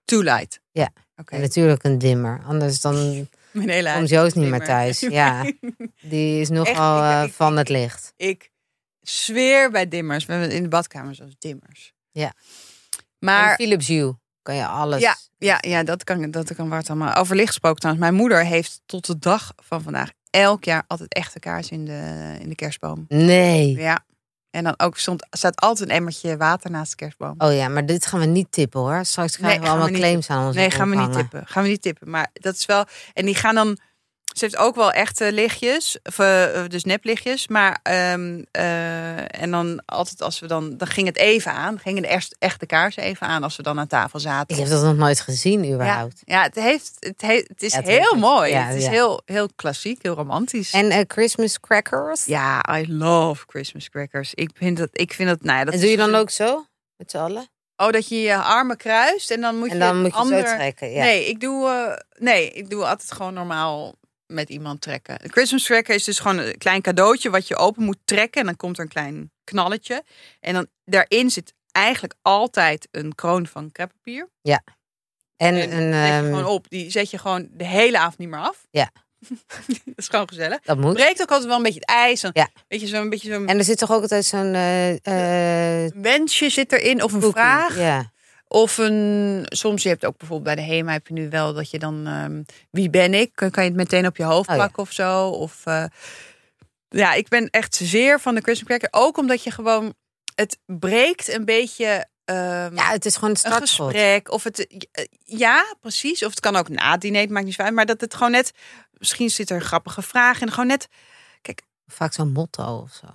Too light. Ja. Oké. en natuurlijk een dimmer. Anders dan Mijn hele komt Joost niet meer thuis. Ja, die is nogal ik- eh, ik- van het licht. Ik zweer bij dimmers. We hebben in de badkamer zoals dimmers. Ja. Maar Maar Philips Hue kan je alles. Ja, ja, ja, dat kan, dat kan Bart allemaal. Over licht gesproken trouwens. Mijn moeder heeft tot de dag van vandaag elk jaar altijd echte kaars in de, in de kerstboom. Nee. Ja. En dan ook stond, staat altijd een emmertje water naast de kerstboom. Oh ja, maar dit gaan we niet tippen hoor. Straks krijgen Nee, we gaan we allemaal claims aan ons. Nee, gaan we niet tippen. Gaan we niet tippen. Maar dat is wel. En die gaan dan. Ze heeft ook wel echte lichtjes, of, eh, dus neplichtjes. Maar ehm, eh, en dan altijd als we dan, dan ging het even aan, gingen de eerst echte kaarsen even aan als we dan aan tafel zaten. Ik heb dat nog nooit gezien ja, überhaupt. ja, het heeft, het heeft, het is Ja, het heel heeft- mooi. ja, het is ja. heel, heel klassiek, heel romantisch. En eh, Christmas crackers? ja, I love Christmas crackers. Ik vind dat, ik vind dat, nou ja, dat en doe je dan ook zo? Met z'n allen? Oh, dat je je armen kruist en dan moet En je dan moet je ander... zo trekken. Ja. Nee, ik doe, eh, nee, ik doe altijd gewoon normaal met iemand trekken. De Christmas cracker is dus gewoon een klein cadeautje wat je open moet trekken. En dan komt er een klein knalletje. En dan daarin zit eigenlijk altijd een kroon van kreppapier. En, En een, zet je ehm, gewoon op. Die zet je gewoon de hele avond niet meer af. Ja. dat is gewoon gezellig. dat moet. Breekt ook altijd wel een beetje het ijs. Dan, Ja. Weet je, zo'n beetje zo'n En er zit toch ook altijd zo'n eh, eh, wensje zit erin. Of een cookie. vraag. Ja. Of een, soms je hebt ook bijvoorbeeld bij de HEMA heb je nu wel dat je dan, ehm, wie ben ik? Kan, kan je het meteen op je hoofd Oh ja. plakken of zo? Of, eh, ja, ik ben echt zeer van de Christmas cracker. Ook omdat je gewoon, het breekt een beetje ehm, ja, het is gewoon het een startschot. gesprek. Of het, eh, ja, precies. Of het kan ook na het diner, het maakt niet zo uit. Maar dat het gewoon net, misschien zit er een grappige vraag in. Gewoon net, Vaak zo'n motto of zo.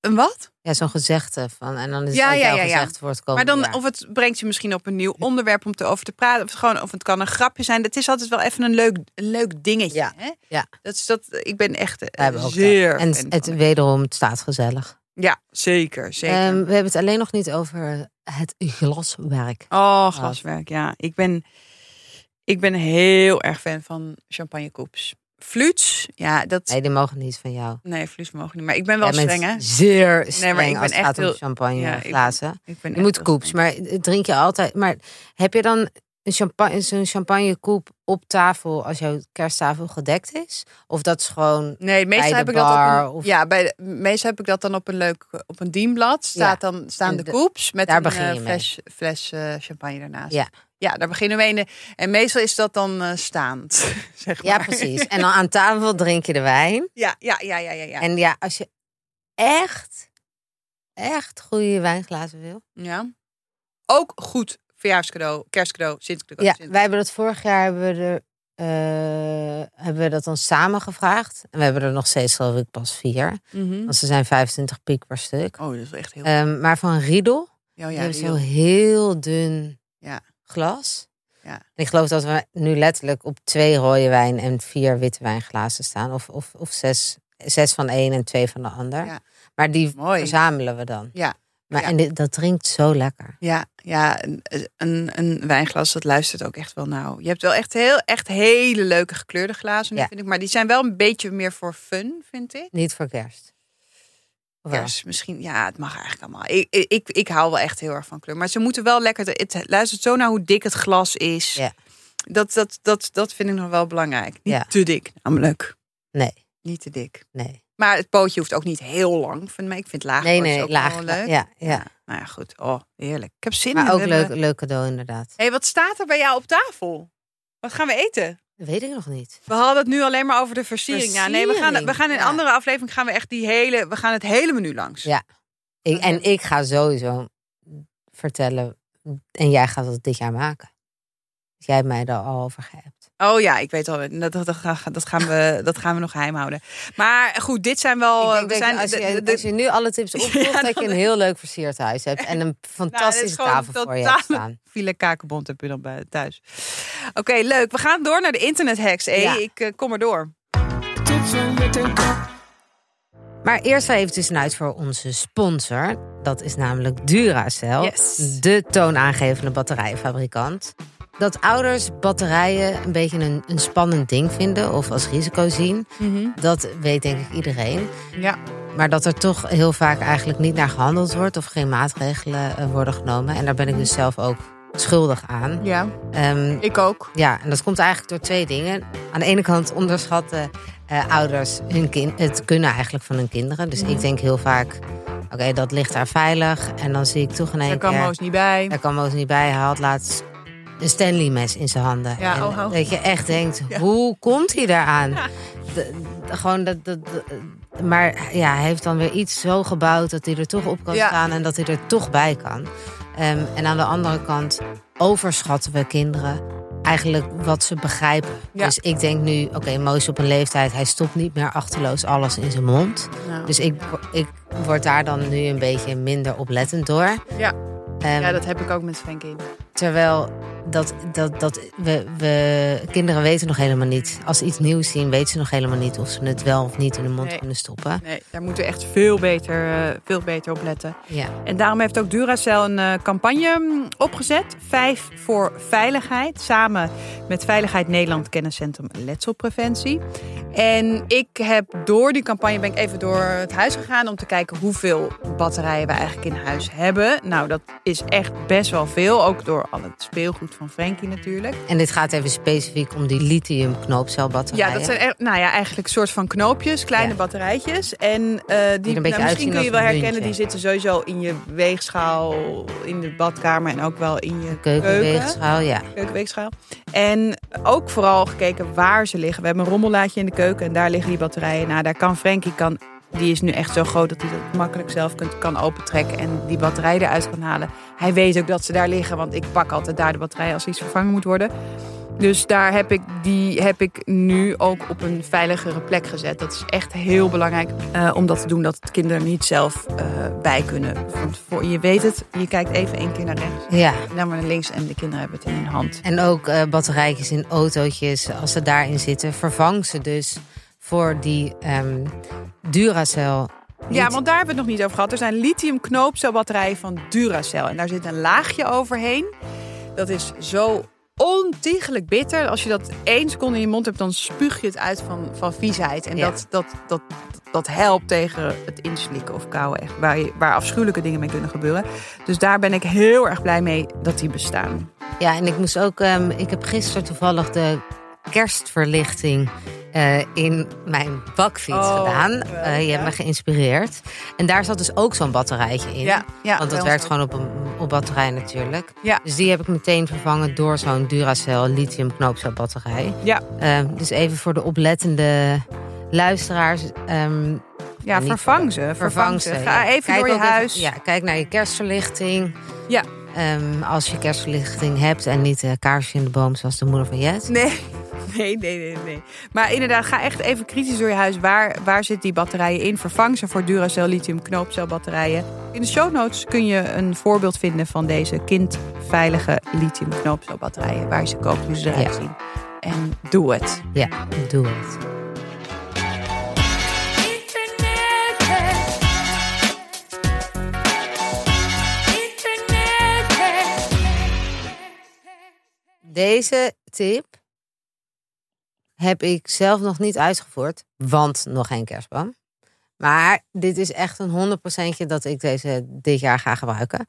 Een wat? Ja, zo'n gezegde van. En dan is Ja, het ja, ja, ja, ja. gezegd voor het Maar komende dan, jaar. of het brengt je misschien op een nieuw onderwerp om te over te praten. Of het, gewoon, of het kan een grapje zijn. Het is altijd wel even een leuk, een leuk dingetje. Ja, Hè? ja. Dat is dat, ik ben echt eh, hebben ook zeer dat. En het wederom, het staat gezellig. Ja, zeker. zeker. Ehm, we hebben het alleen nog niet over het glaswerk. oh, glaswerk. Ja, ik ben, ik ben heel erg fan van champagnekoeps. Fluits, ja, dat... Nee, die mogen niet van jou. Nee, fluits mogen niet. Maar ik ben wel Jij streng, hè? Zeer streng maar ik ben als het echt gaat om champagne Ja, ik ben- glazen. Ik ben Je moet koeps, maar drink je altijd. Maar heb je dan een champagne, zo'n champagnekoep op tafel als jouw kersttafel gedekt is? Of dat is gewoon. Nee, meestal heb ik dat op bar een, of- ja, bij de, meestal heb ik dat dan op een leuk op een dienblad. Staat dan staan de de- koeps met daar een begin eh, mee. fles, eh, champagne ernaast. Ja. Ja, daar beginnen we mee. En meestal is dat dan eh, staand, zeg maar. Ja, precies. En dan aan tafel drink je de wijn. Ja, ja, ja, ja, ja. ja. En ja, als je echt, echt goede wijnglazen wil. ja. Ook goed verjaarscadeau, kerstcadeau, Sinterklaas. Ja, wij hebben dat vorig jaar hebben we er. eh, hebben we dat dan samen gevraagd. En we hebben er nog steeds, geloof ik, pas vier. Mhm. Want ze zijn 25 piek per stuk. Oh, dat is echt heel... Ehm, maar van Riedel, oh, die ja, hebben heel- zo heel dun Ja. Glas. Ja. En ik geloof dat we nu letterlijk op twee rode wijn en vier witte wijnglazen staan. Of, of, of zes, zes van één en twee van de ander. Ja. Maar die Mooi. verzamelen we dan. Ja. Maar, Ja. En dit, dat drinkt zo lekker. Ja, ja een, een, een wijnglas, dat luistert ook echt wel nauw. Je hebt wel echt, heel, echt hele leuke gekleurde glazen, nu, Ja. vind ik. Maar die zijn wel een beetje meer voor fun, vind ik. Niet voor kerst. Kerst misschien, ja, het mag eigenlijk allemaal. Ik, ik, ik, hou wel echt heel erg van kleur. Maar ze moeten wel lekker, het luistert zo naar hoe dik het glas is. Ja. Dat, dat, dat, dat vind ik nog wel belangrijk. Niet Ja. te dik, namelijk. Nee, Niet te dik. nee. Maar het pootje hoeft ook niet heel lang. Vind ik vind laag Nee, nee, ook laag. wel leuk. Ja, ja. Nou ja, goed. Oh, heerlijk. Ik heb zin Maar in. ook We leuk, leuk cadeau inderdaad. hey, wat staat er bij jou op tafel? Wat gaan we eten? Dat weet ik nog niet. We hadden het nu alleen maar over de versiering. Ja, nee, we gaan, we gaan in een ja. andere aflevering gaan we echt die hele, we gaan het hele menu langs. Ja. Ik, en ik ga sowieso vertellen. En jij gaat het dit jaar maken. Dus jij hebt mij daar al over geappt. Oh ja, ik weet al. Dat, dat, dat, gaan- we, dat gaan we nog geheim houden. Maar goed, dit zijn wel. ik denk we dat zijn, als, je, als nu alle tips opvolgt, Ja, dat je een heel leuk versierd huis hebt. En een fantastische gewoon tafel voor je hebt staan. File kakenbond heb je dan bij thuis. Oké, leuk. We gaan door naar de internet hacks. Hey, Ja. Ik eh, kom er door. Maar eerst even tussenuit voor onze sponsor. Dat is namelijk Duracell. Yes. De toonaangevende batterijfabrikant. Dat ouders batterijen een beetje een, een spannend ding vinden of als risico zien, dat weet denk ik iedereen. Ja. Maar dat er toch heel vaak eigenlijk niet naar gehandeld wordt of geen maatregelen eh, worden genomen. En daar ben ik dus zelf ook schuldig aan. ja, Ehm, ik ook. ja, en dat komt eigenlijk door twee dingen. Aan de ene kant onderschatten eh, ouders hun kind, het kunnen eigenlijk van hun kinderen. Dus ik denk heel vaak, oké, dat ligt daar veilig. En dan zie ik toch in één Daar kan. Moos niet bij. Daar kan Moos niet bij. Hij had laatst een Stanley mes in zijn handen. Ja, en oh, oh. Dat je echt denkt, hoe komt hij daaraan? De- de- gewoon dat, maar ja, hij heeft dan weer iets zo gebouwd dat hij er toch op kan staan en dat hij er toch bij kan. Ehm, en aan de andere kant overschatten we kinderen eigenlijk wat ze begrijpen. Ja. Dus ik denk nu, oké, Moos op een leeftijd, hij stopt niet meer achterloos alles in zijn mond. Nou, Dus ik, ik word daar dan nu een beetje minder oplettend door. Ja. Ehm, ja, dat heb ik ook met Frankie. Terwijl dat, dat, dat we, we, kinderen weten nog helemaal niet. Als ze iets nieuws zien, weten ze nog helemaal niet of ze het wel of niet in de mond Nee. kunnen stoppen. Nee, daar moeten we echt veel beter, eh, veel beter op letten. Ja. En daarom heeft ook Duracell een eh, campagne mm, opgezet. Vijf voor veiligheid. Samen met Veiligheid Nederland Kenniscentrum Letselpreventie. En ik heb door die campagne ben ik even door het huis gegaan om te kijken hoeveel batterijen we eigenlijk in huis hebben. Nou, dat is echt best wel veel. Ook door al het speelgoed van Frankie natuurlijk. En dit gaat even specifiek om die lithium knoopcelbatterijen. Ja, dat zijn nou ja, eigenlijk een soort van knoopjes, kleine Ja. batterijtjes. En eh, die, nou, misschien kun je wel herkennen, muntje. die zitten sowieso in je weegschaal, in de badkamer en ook wel in je keuken. Keukenweegschaal, ja. Keukenweegschaal. En ook vooral gekeken waar ze liggen. We hebben een rommellaadje in de keuken en daar liggen die batterijen. Nou, daar kan Frankie, kan, die is nu echt zo groot dat hij dat makkelijk zelf kunt, kan opentrekken en die batterij eruit kan halen. Hij weet ook dat ze daar liggen, want ik pak altijd daar de batterij als iets vervangen moet worden. Dus daar heb ik, die heb ik nu ook op een veiligere plek gezet. Dat is echt heel belangrijk eh, om dat te doen, dat de kinderen niet zelf eh, bij kunnen. Want voor, je weet het, je kijkt even één keer naar rechts Ja. dan maar naar links en de kinderen hebben het in hun hand. En ook eh batterijtjes in autootjes, als ze daarin zitten, vervang ze dus voor die ehm Duracell. Ja, want daar hebben we het nog niet over gehad. Er zijn lithium knoopcelbatterijen van Duracell. En daar zit een laagje overheen. Dat is zo ontiegelijk bitter. Als je dat één seconde in je mond hebt, dan spuug je het uit van, van viesheid. En Ja. dat, dat, dat, dat helpt tegen het inslikken of kauwen. Echt, waar, je, waar afschuwelijke dingen mee kunnen gebeuren. Dus daar ben ik heel erg blij mee dat die bestaan. Ja, en ik moest ook. ehm, ik heb gisteren toevallig de kerstverlichting eh, in mijn bakfiets Oh, gedaan. Eh, je hebt me geïnspireerd. En daar zat dus ook zo'n batterijtje in. Ja, ja, Want dat werkt gewoon op, een, op batterij natuurlijk. Ja. Dus die heb ik meteen vervangen door zo'n Duracell lithium knoopcelbatterij. Ja. Ehm, dus even voor de oplettende luisteraars. ehm, Ja, vervang ze. Vervang ze. Ga even Kijk door je even- huis. ja, kijk naar je kerstverlichting. Ja. Ehm, als je kerstverlichting hebt en niet uh, kaarsje in de boom zoals de moeder van Jet. Nee, nee, nee, nee, nee. Maar inderdaad, ga echt even kritisch door je huis. Waar, waar zitten die batterijen in? Vervang ze voor Duracell lithium knoopcelbatterijen. In de show notes kun je een voorbeeld vinden van deze kindveilige lithium knoopcelbatterijen. Waar je ze koopt, hoe ze eruit Ja. zien. En doe het. Ja, doe het. Deze tip heb ik zelf nog niet uitgevoerd, want nog geen kerstboom. Maar dit is echt een 100% dat ik deze dit jaar ga gebruiken.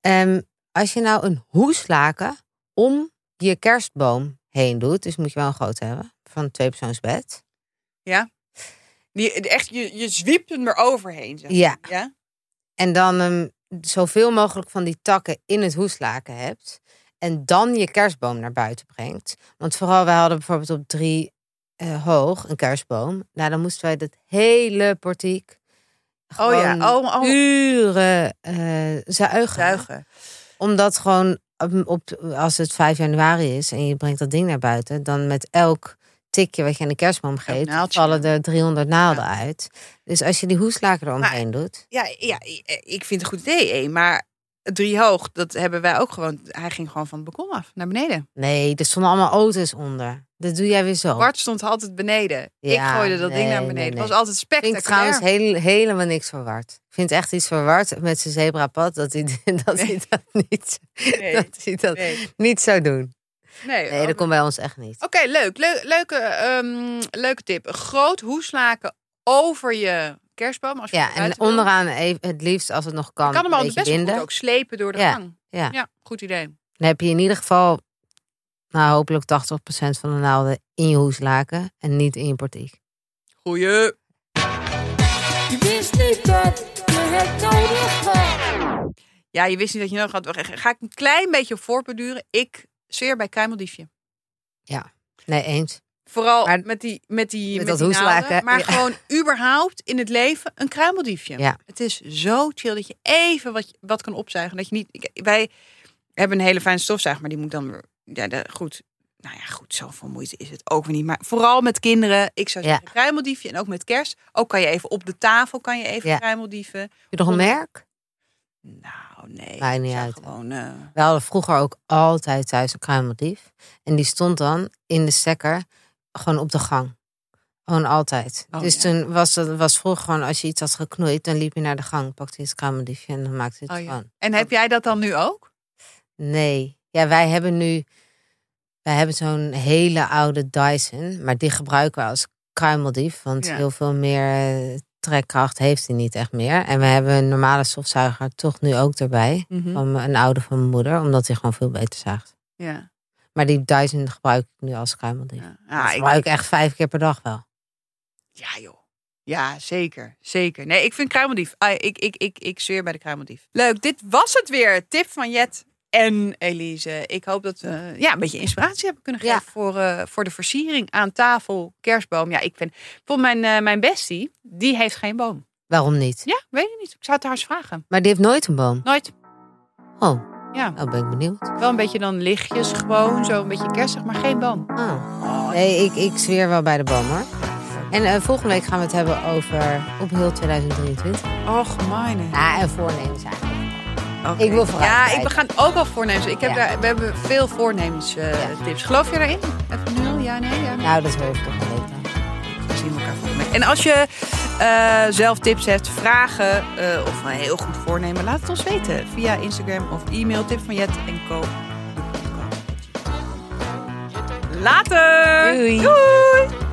Ehm, als je nou een hoeslaken om je kerstboom heen doet, dus moet je wel een grote hebben, van een tweepersoonsbed. Ja. Die, echt, je, je zwiept hem eroverheen. Zeg. Ja. ja? En dan ehm, zoveel mogelijk van die takken in het hoeslaken hebt. En dan je kerstboom naar buiten brengt. Want vooral, wij hadden bijvoorbeeld op drie eh, hoog een kerstboom. Nou, dan moesten wij dat hele portiek. Oh ja, oh, oh. uren eh, zuigen. Zuigen. Omdat gewoon op, op- als het 5 januari is en je brengt dat ding naar buiten, dan met elk tikje wat je aan de kerstboom geeft, vallen er 300 naalden uit. Dus als je die hoeslaken eromheen doet. Ja, ja, ik vind het een goed idee. Maar drie hoog, dat hebben wij ook gewoon. Hij ging gewoon van het balkon af, naar beneden. Nee, er stonden allemaal auto's onder. Dat doe jij weer zo. Bart stond altijd beneden. ik gooide dat ding naar beneden. nee. Het was altijd vind ik spectaculair. trouwens heel, helemaal niks verward. Ik vind echt iets verward met zijn zebrapad dat hij dat, hij dat, niet, Nee. dat, hij dat niet zou doen. nee. Nee, dat komt bij ons echt niet. Oké, leuk. Leu- leuke, ehm, leuke tip. Een groot hoeslaken over je kerstboom. Als je Ja, en onderaan even, het liefst als het nog kan, Je kan hem al best wel binden. goed ook slepen door de Ja, gang. ja. ja, goed idee. Dan heb je in ieder geval, nou hopelijk 80% van de naalden in je hoeslaken en niet in je portiek. Goeie. Je wist niet dat je het nodig had. Ja, je wist niet dat je nodig had. Ga ik een klein beetje voorbeduren. Ik zweer bij kruimeldiefje. Nee, eens. Vooral Maar- met die, met die, Met met dat die naalden, Maar ja. gewoon überhaupt in het leven een kruimeldiefje. Ja. Het is zo chill dat je even wat, wat kan opzuigen. Dat je niet, ik- wij hebben een hele fijne stofzuiger, maar die moet dan weer... Ja, de, goed. Nou ja, goed, zoveel moeite is het ook weer niet. Maar vooral met kinderen. Ik zou Ja. zeggen kruimeldiefje. En ook met kerst. Ook kan je even op de tafel kan je even Ja. kruimeldieven. Heb je nog een merk? Nou, nee. Maakt niet uit. Gewoon, eh, We hadden vroeger ook altijd thuis een kruimeldief. En die stond dan in de stekker gewoon op de gang. Gewoon altijd. Oh, dus ja. toen was het was vroeger gewoon als je iets had geknoeid, dan liep je naar de gang, pakte je het kruimeldiefje en dan maakte je het Oh, ja. gewoon. En heb jij dat dan nu ook? Nee. Ja, wij hebben nu. Wij hebben zo'n hele oude Dyson, maar die gebruiken we als kruimeldief. Want Ja. heel veel meer eh, trekkracht heeft hij niet echt meer. En we hebben een normale stofzuiger toch nu ook erbij. Van mijn- een oude van mijn moeder, omdat hij gewoon veel beter zaagt. Ja. Maar die Dyson gebruik ik nu als kruimeldief. Ja, Ah, ik ik, gebruik echt vijf keer per dag wel. ja joh. Ja, zeker. Zeker. Nee, ik vind kruimeldief. Ah, ik, ik, ik, ik zweer bij de kruimeldief. Leuk, dit was het weer. Tip van Jet en Elise. Ik hoop dat we ja, een beetje inspiratie hebben kunnen geven Ja. voor, eh, voor de versiering aan tafel, kerstboom. Ja, ik vind bijvoorbeeld mijn, eh, mijn bestie, die heeft geen boom. Waarom niet? Ja, weet ik niet. Ik zou het haar eens vragen. Maar die heeft nooit een boom. Nooit. Oh, Ja, nou ben ik benieuwd. wel een beetje dan lichtjes gewoon, zo een beetje kerstig, maar geen boom. Oh. Nee, ik, ik zweer wel bij de boom hoor. En eh, volgende week gaan we het hebben over op heel 2023. Och, mijn. Ja, en voornemens eigenlijk. Ik wil vooruit Ja, ik, we gaan ook wel voornemens. Ik heb Ja. daar, we hebben veel voornemens eh, Ja. tips. Geloof je daarin? Even nu al? Ja, nee, ja. nee. Nou, dat hoor ik toch wel. Zien elkaar. En als je eh, zelf tips hebt, vragen eh, of een heel goed voornemen, laat het ons weten via Instagram of e-mail tip van Jet en Co. Later! Doei. Doei.